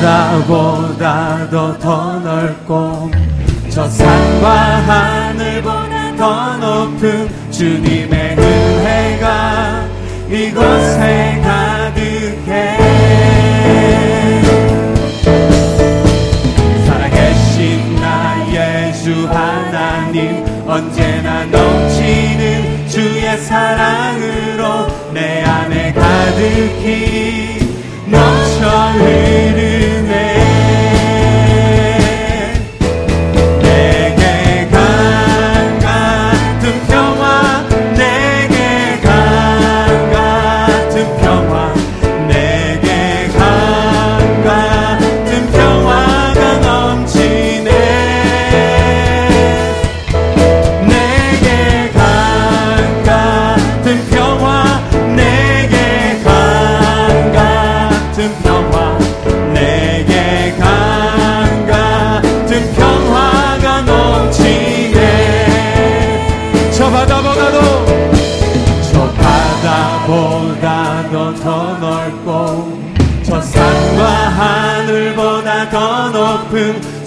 바다보다도 더 넓고 저 산과 하늘보다 더 높은 주님의 은혜가 이곳에 가득해. 살아계신 나의 주 하나님 언제나 넘치는 주의 사랑으로 내 안에 가득히 넘쳐 흐르네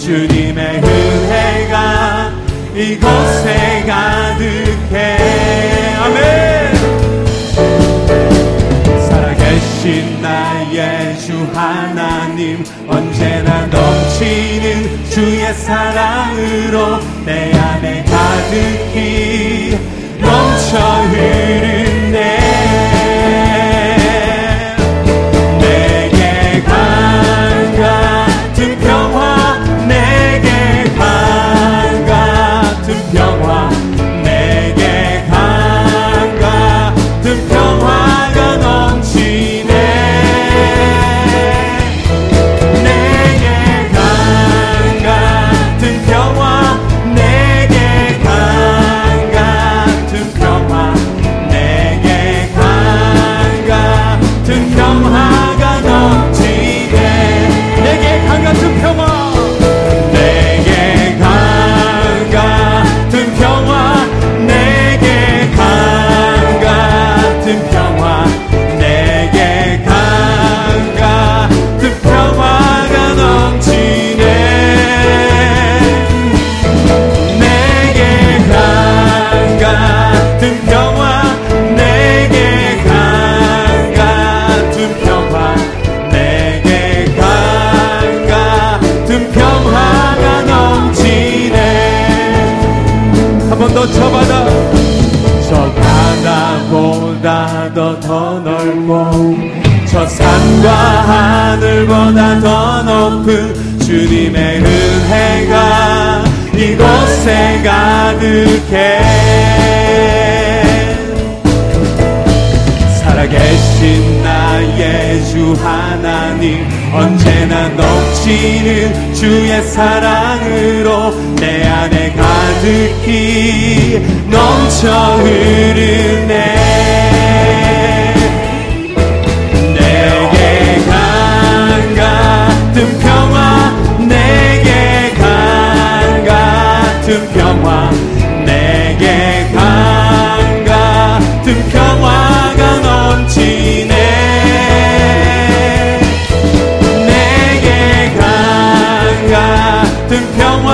주님의 은혜가 이곳에 가득해. 아멘. 살아계신 나의 주 하나님 언제나 넘치는 주의 사랑으로 내 안에 가득히 넘쳐 흐르 주님의 은혜가 이곳에 가득해. 살아계신 나의 주 하나님 언제나 넘치는 주의 사랑으로 내 안에 가득히 넘쳐 흐르네 평화 내게 강 같은 평화가 넘치네. 내게 강 같은 평화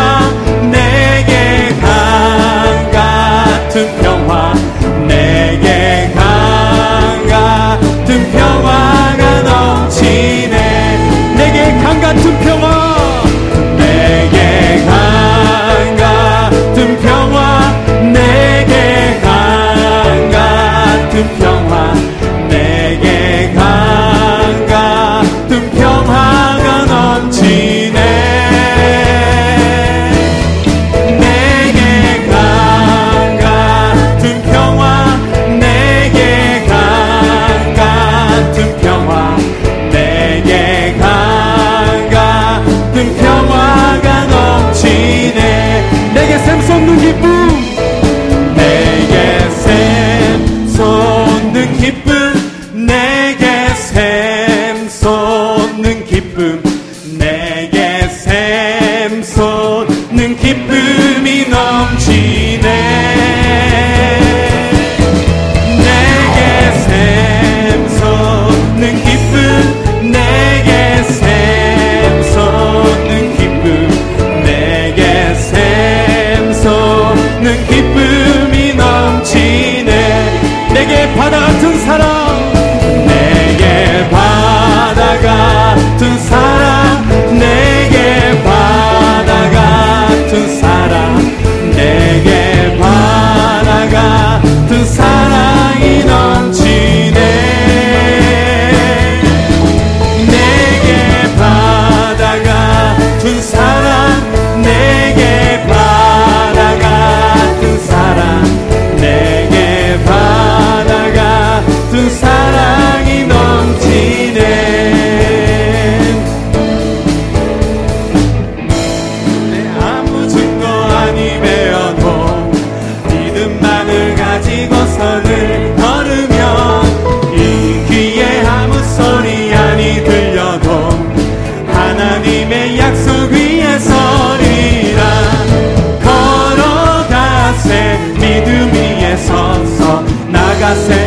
hacer.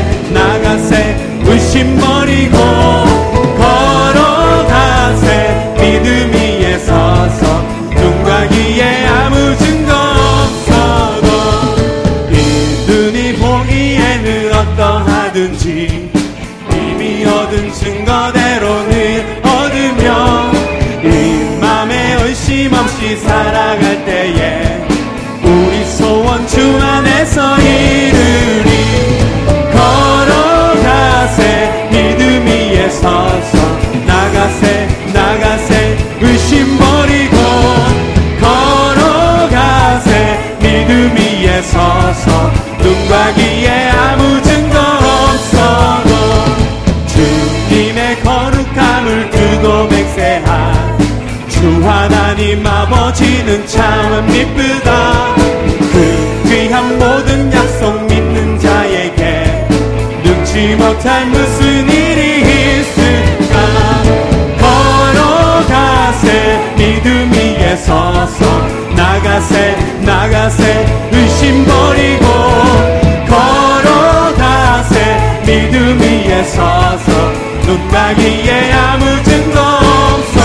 귀에 아무 증거 없어.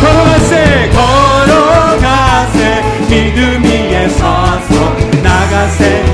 걸어가세 걸어가세. 믿음 위에 서서 나가세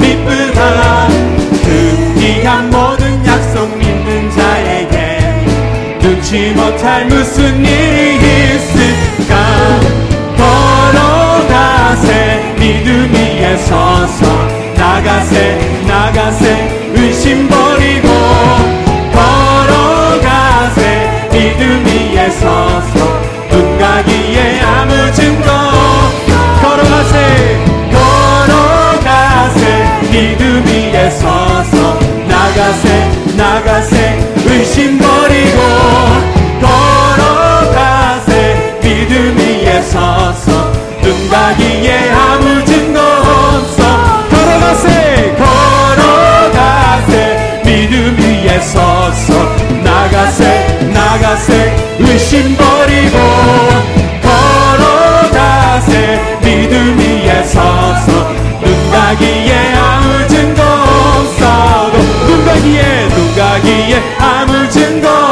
미쁘다. 그 귀한 모든 약속 믿는 자에게 눈치 못할 무슨 일이 있을까? 걸어가세 믿음 위에 서서 나가세 나가세 의심 버 믿음 위에 서서 나가세 나가세. 의심 버리고 걸어가세. 믿음 위에 서서 눈과 귀에 아무 증거 없어. 걸어가세 걸어가세. 믿음 위에 서서 나가세 나가세. 의심 버리고 귀에 아무 증거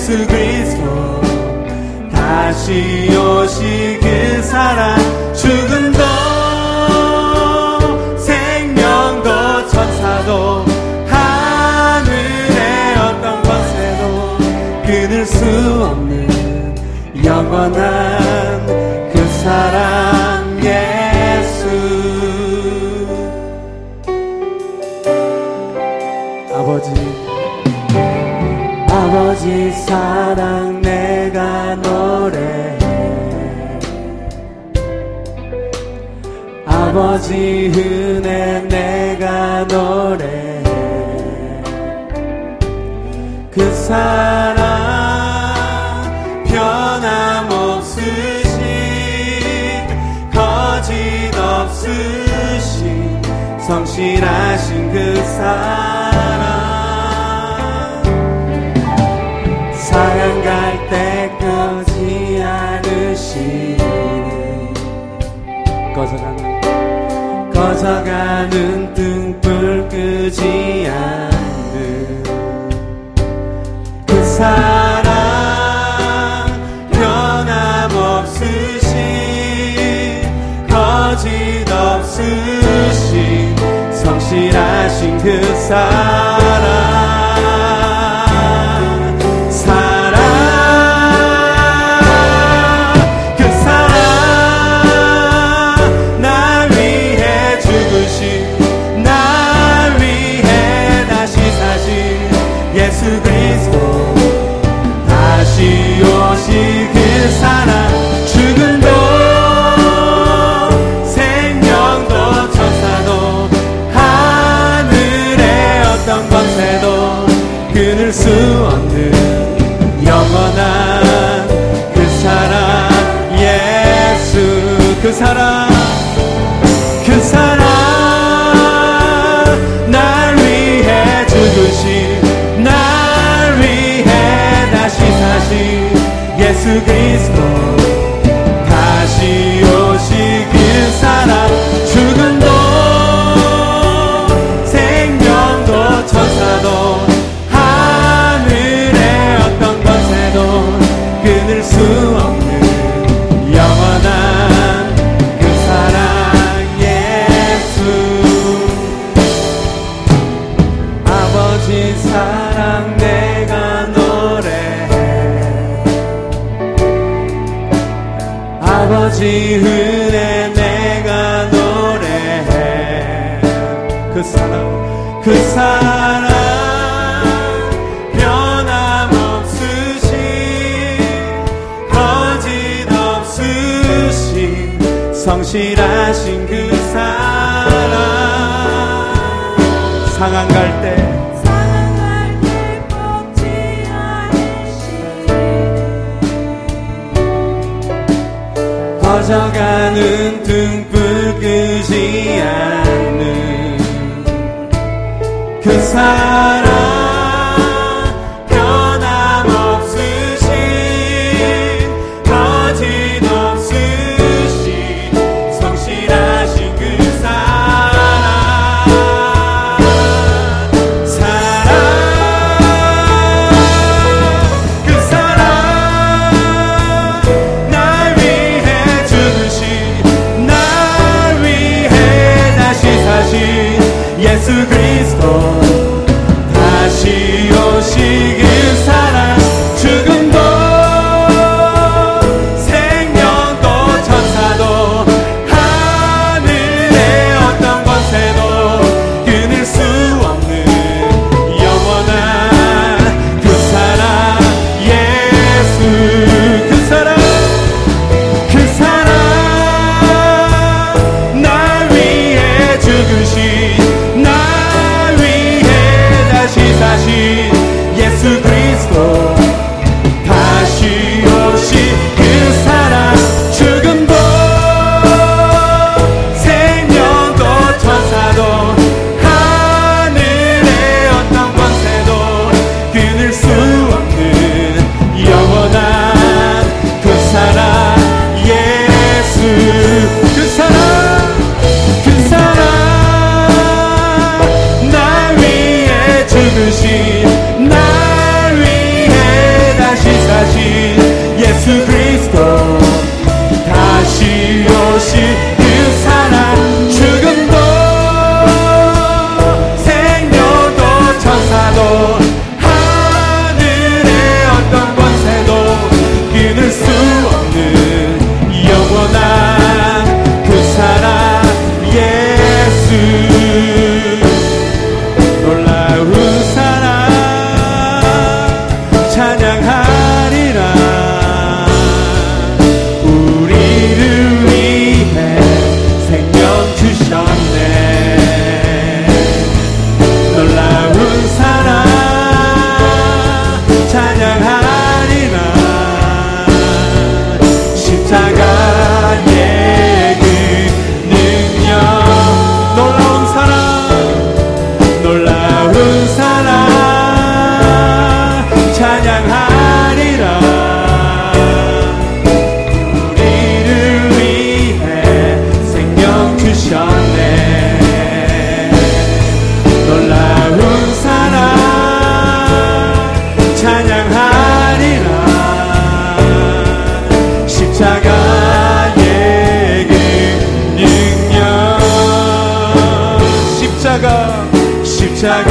예수 그리스도 다시 오시 그 사랑 죽음도 생명도 천사도 하늘의 어떤 권세도 끊을 수 없는 영원한 아버지 은혜 내가 노래해 그 사랑 변함없으신 거짓 없으신 성실하신 그 사랑. 사랑 갈 때까지 않으시는 꺼져가 는 꺼져가는 등불 끄지 않는 그 사랑 변함없으신 거짓 없으신 성실하신 그 사랑 그 사랑 변함없으신 거짓 없으신 성실하신 그 사랑. 상한 갈때 꺼져가는 등불 끄지 않는 사 주신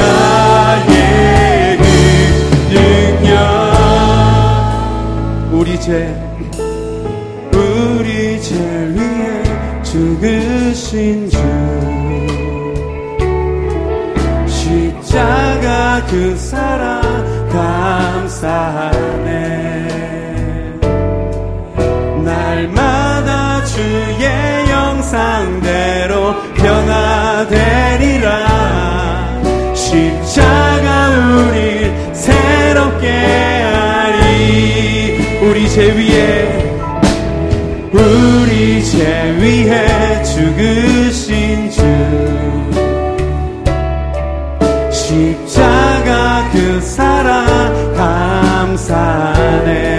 나의 그 능력. 우리 죄 우리 죄 위에 죽으신 주. 십자가 그 사랑 감사하네. 죄 위에 우리 죄 위에 죽으신 주. 십자가 그 사랑 감사하네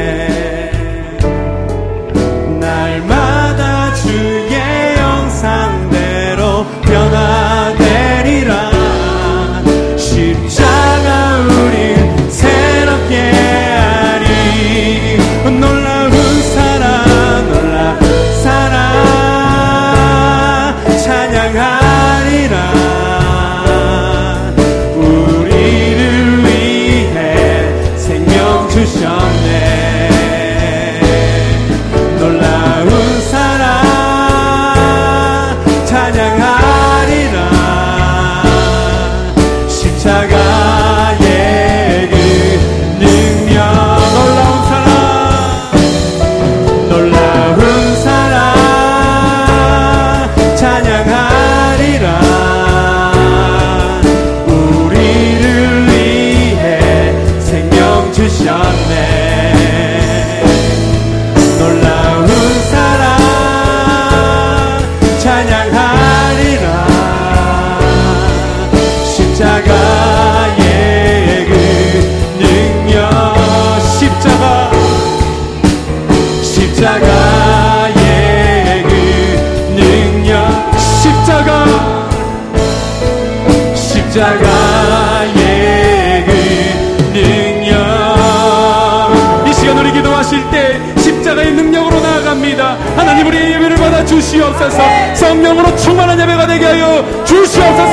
하나님 우리의 예배를 받아 주시옵소서. 성령으로 충만한 예배가 되게 하여 주시옵소서.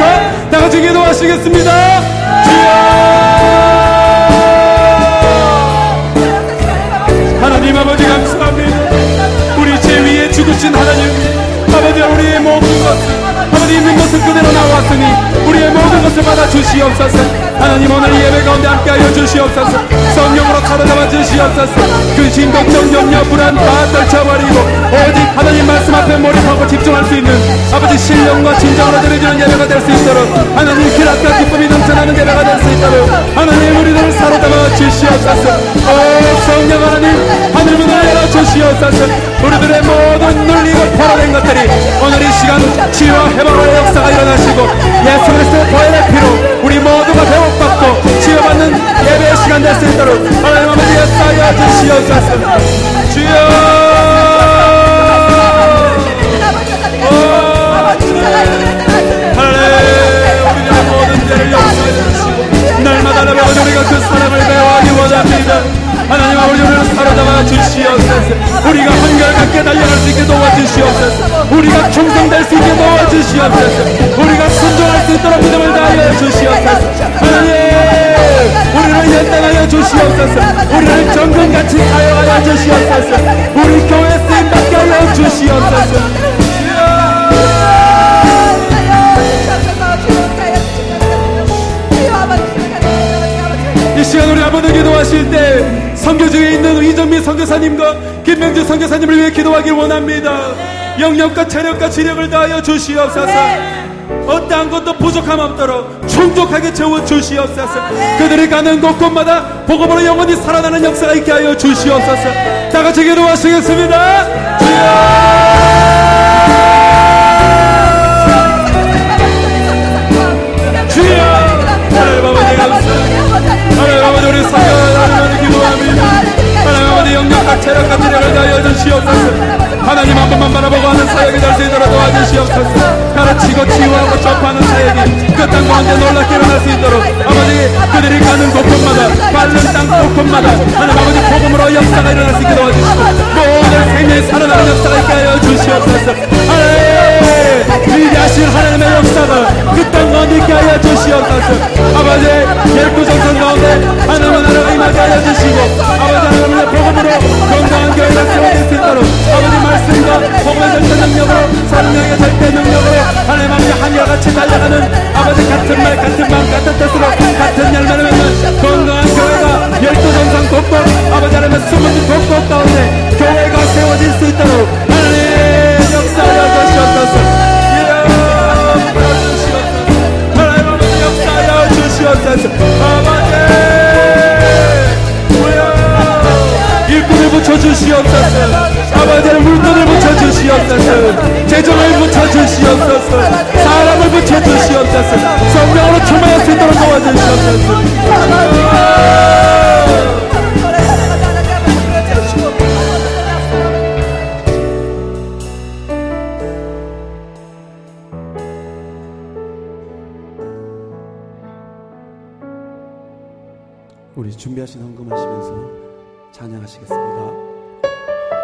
다 같이 기도하시겠습니다. 주여! 하나님 아버지 감사합니다. 우리 죄 위에 죽으신 하나님 아버지 우리의 모든 것을 아버지 있는 것을 그대로 나왔으니 우리의 모든 것을 받아 주시옵소서. 하나님 오늘 이 예배 가운데 함께하여 주시옵소서. 성령으로 사로잡아 주시옵소서. 근심 걱정 염려 불안 다 떨쳐버리고 오직 하나님 말씀 앞에 몰입하고 집중할 수 있는 아버지 신령과 진정으로 드려지는 예배가 될 수 있도록 하나님 기락과 기쁨이 넘쳐나는 예배가 될 수 있도록 하나님 우리를 사로잡아 주시옵소서. 오 성령 하나님 하늘 문을 열어 주시옵소서 우리들의 모든 눌리고 포로된 것들이 오늘 이 시간 치유와 회복의 역사가 일어나시고 예수 그리스도의 보혈의 피로 우리 모두가 회복받고 치유받는 예배의 시간 될 수 있도록 하나님 아버지 역사하여 주시옵소서. 주여! 날마다 날마다 우리가 그 사랑을 배워하기 원합니다 하나님 아버지 우리를 사로잡아 주시옵소서. 우리가 한결같게 달려갈 수 있게 도와주시옵소서. 우리가 충성될 수 있게 도와주시옵소서. 우리가 순종할 수 있도록 믿음을 다하여 주시옵소서. 하나님 우리를 연단하여 주시옵소서. 우리를 정 영역과 체력과 지력을 다하여 주시옵소서. 어떠한 것도 부족함 없도록 충족하게 채워 주시옵소서. 그들이 가는 곳곳마다 복음으로 영원히 살아나는 역사가 있게 하여 주시옵소서. 다 같이 기도하시겠습니다. 주여! 하나님 아버지 감사합니다. 하나님 아버지 우리 사랑 하나님 기도합니다. 하나님 아버지 체력과 지력을 다하여 주시옵소서. 하나님 한 번만 바라보고 하는 사역이 될 수 있도록 도와주시옵소서. 가르치고 치유하고 접하는 사역이 그땅 가운데 놀랍게 일어날 수 있도록 아버지 그들이 가는 곳곳마다 밟는 땅 곳곳마다 하나님 아버지 복음으로 역사가 일어날 수 있게 도와주시고 모든 생명이 살아나는 역사가 있게 하여 주시옵소서. 하나님 위대하신 하나님의 역사가 그땅 가운데 있게 하여 주시옵소서. 아버지 열구정선 가운데 하나님의 나라가 임하게 하여 주시고 아버지 하나님의 복음으로 건강한 교회가 세워질 수 있도록 아버지 말씀 말씀과 복음의 절대 능력으로 성령의 절대 능력으로 하나님 아버지 한결같이 달려가는 아버지 같은 말 같은 마음 같은 뜻으로 같은 열매를 맺는 건강한 교회가 열두 전상 곳곳 아버지 하나님의 숨은 곳곳 가운데 교회가 세워질 수 있도록 붙여주시옵소서. 아버지의 물건을 붙여주시옵소서. 재정을 붙여주시옵소서. 사람을 붙여주시옵소서. 성령으로 충만할 수 있도록 도와주시옵소서. 우리 준비하신 헌금하시면서 찬양하시겠습니다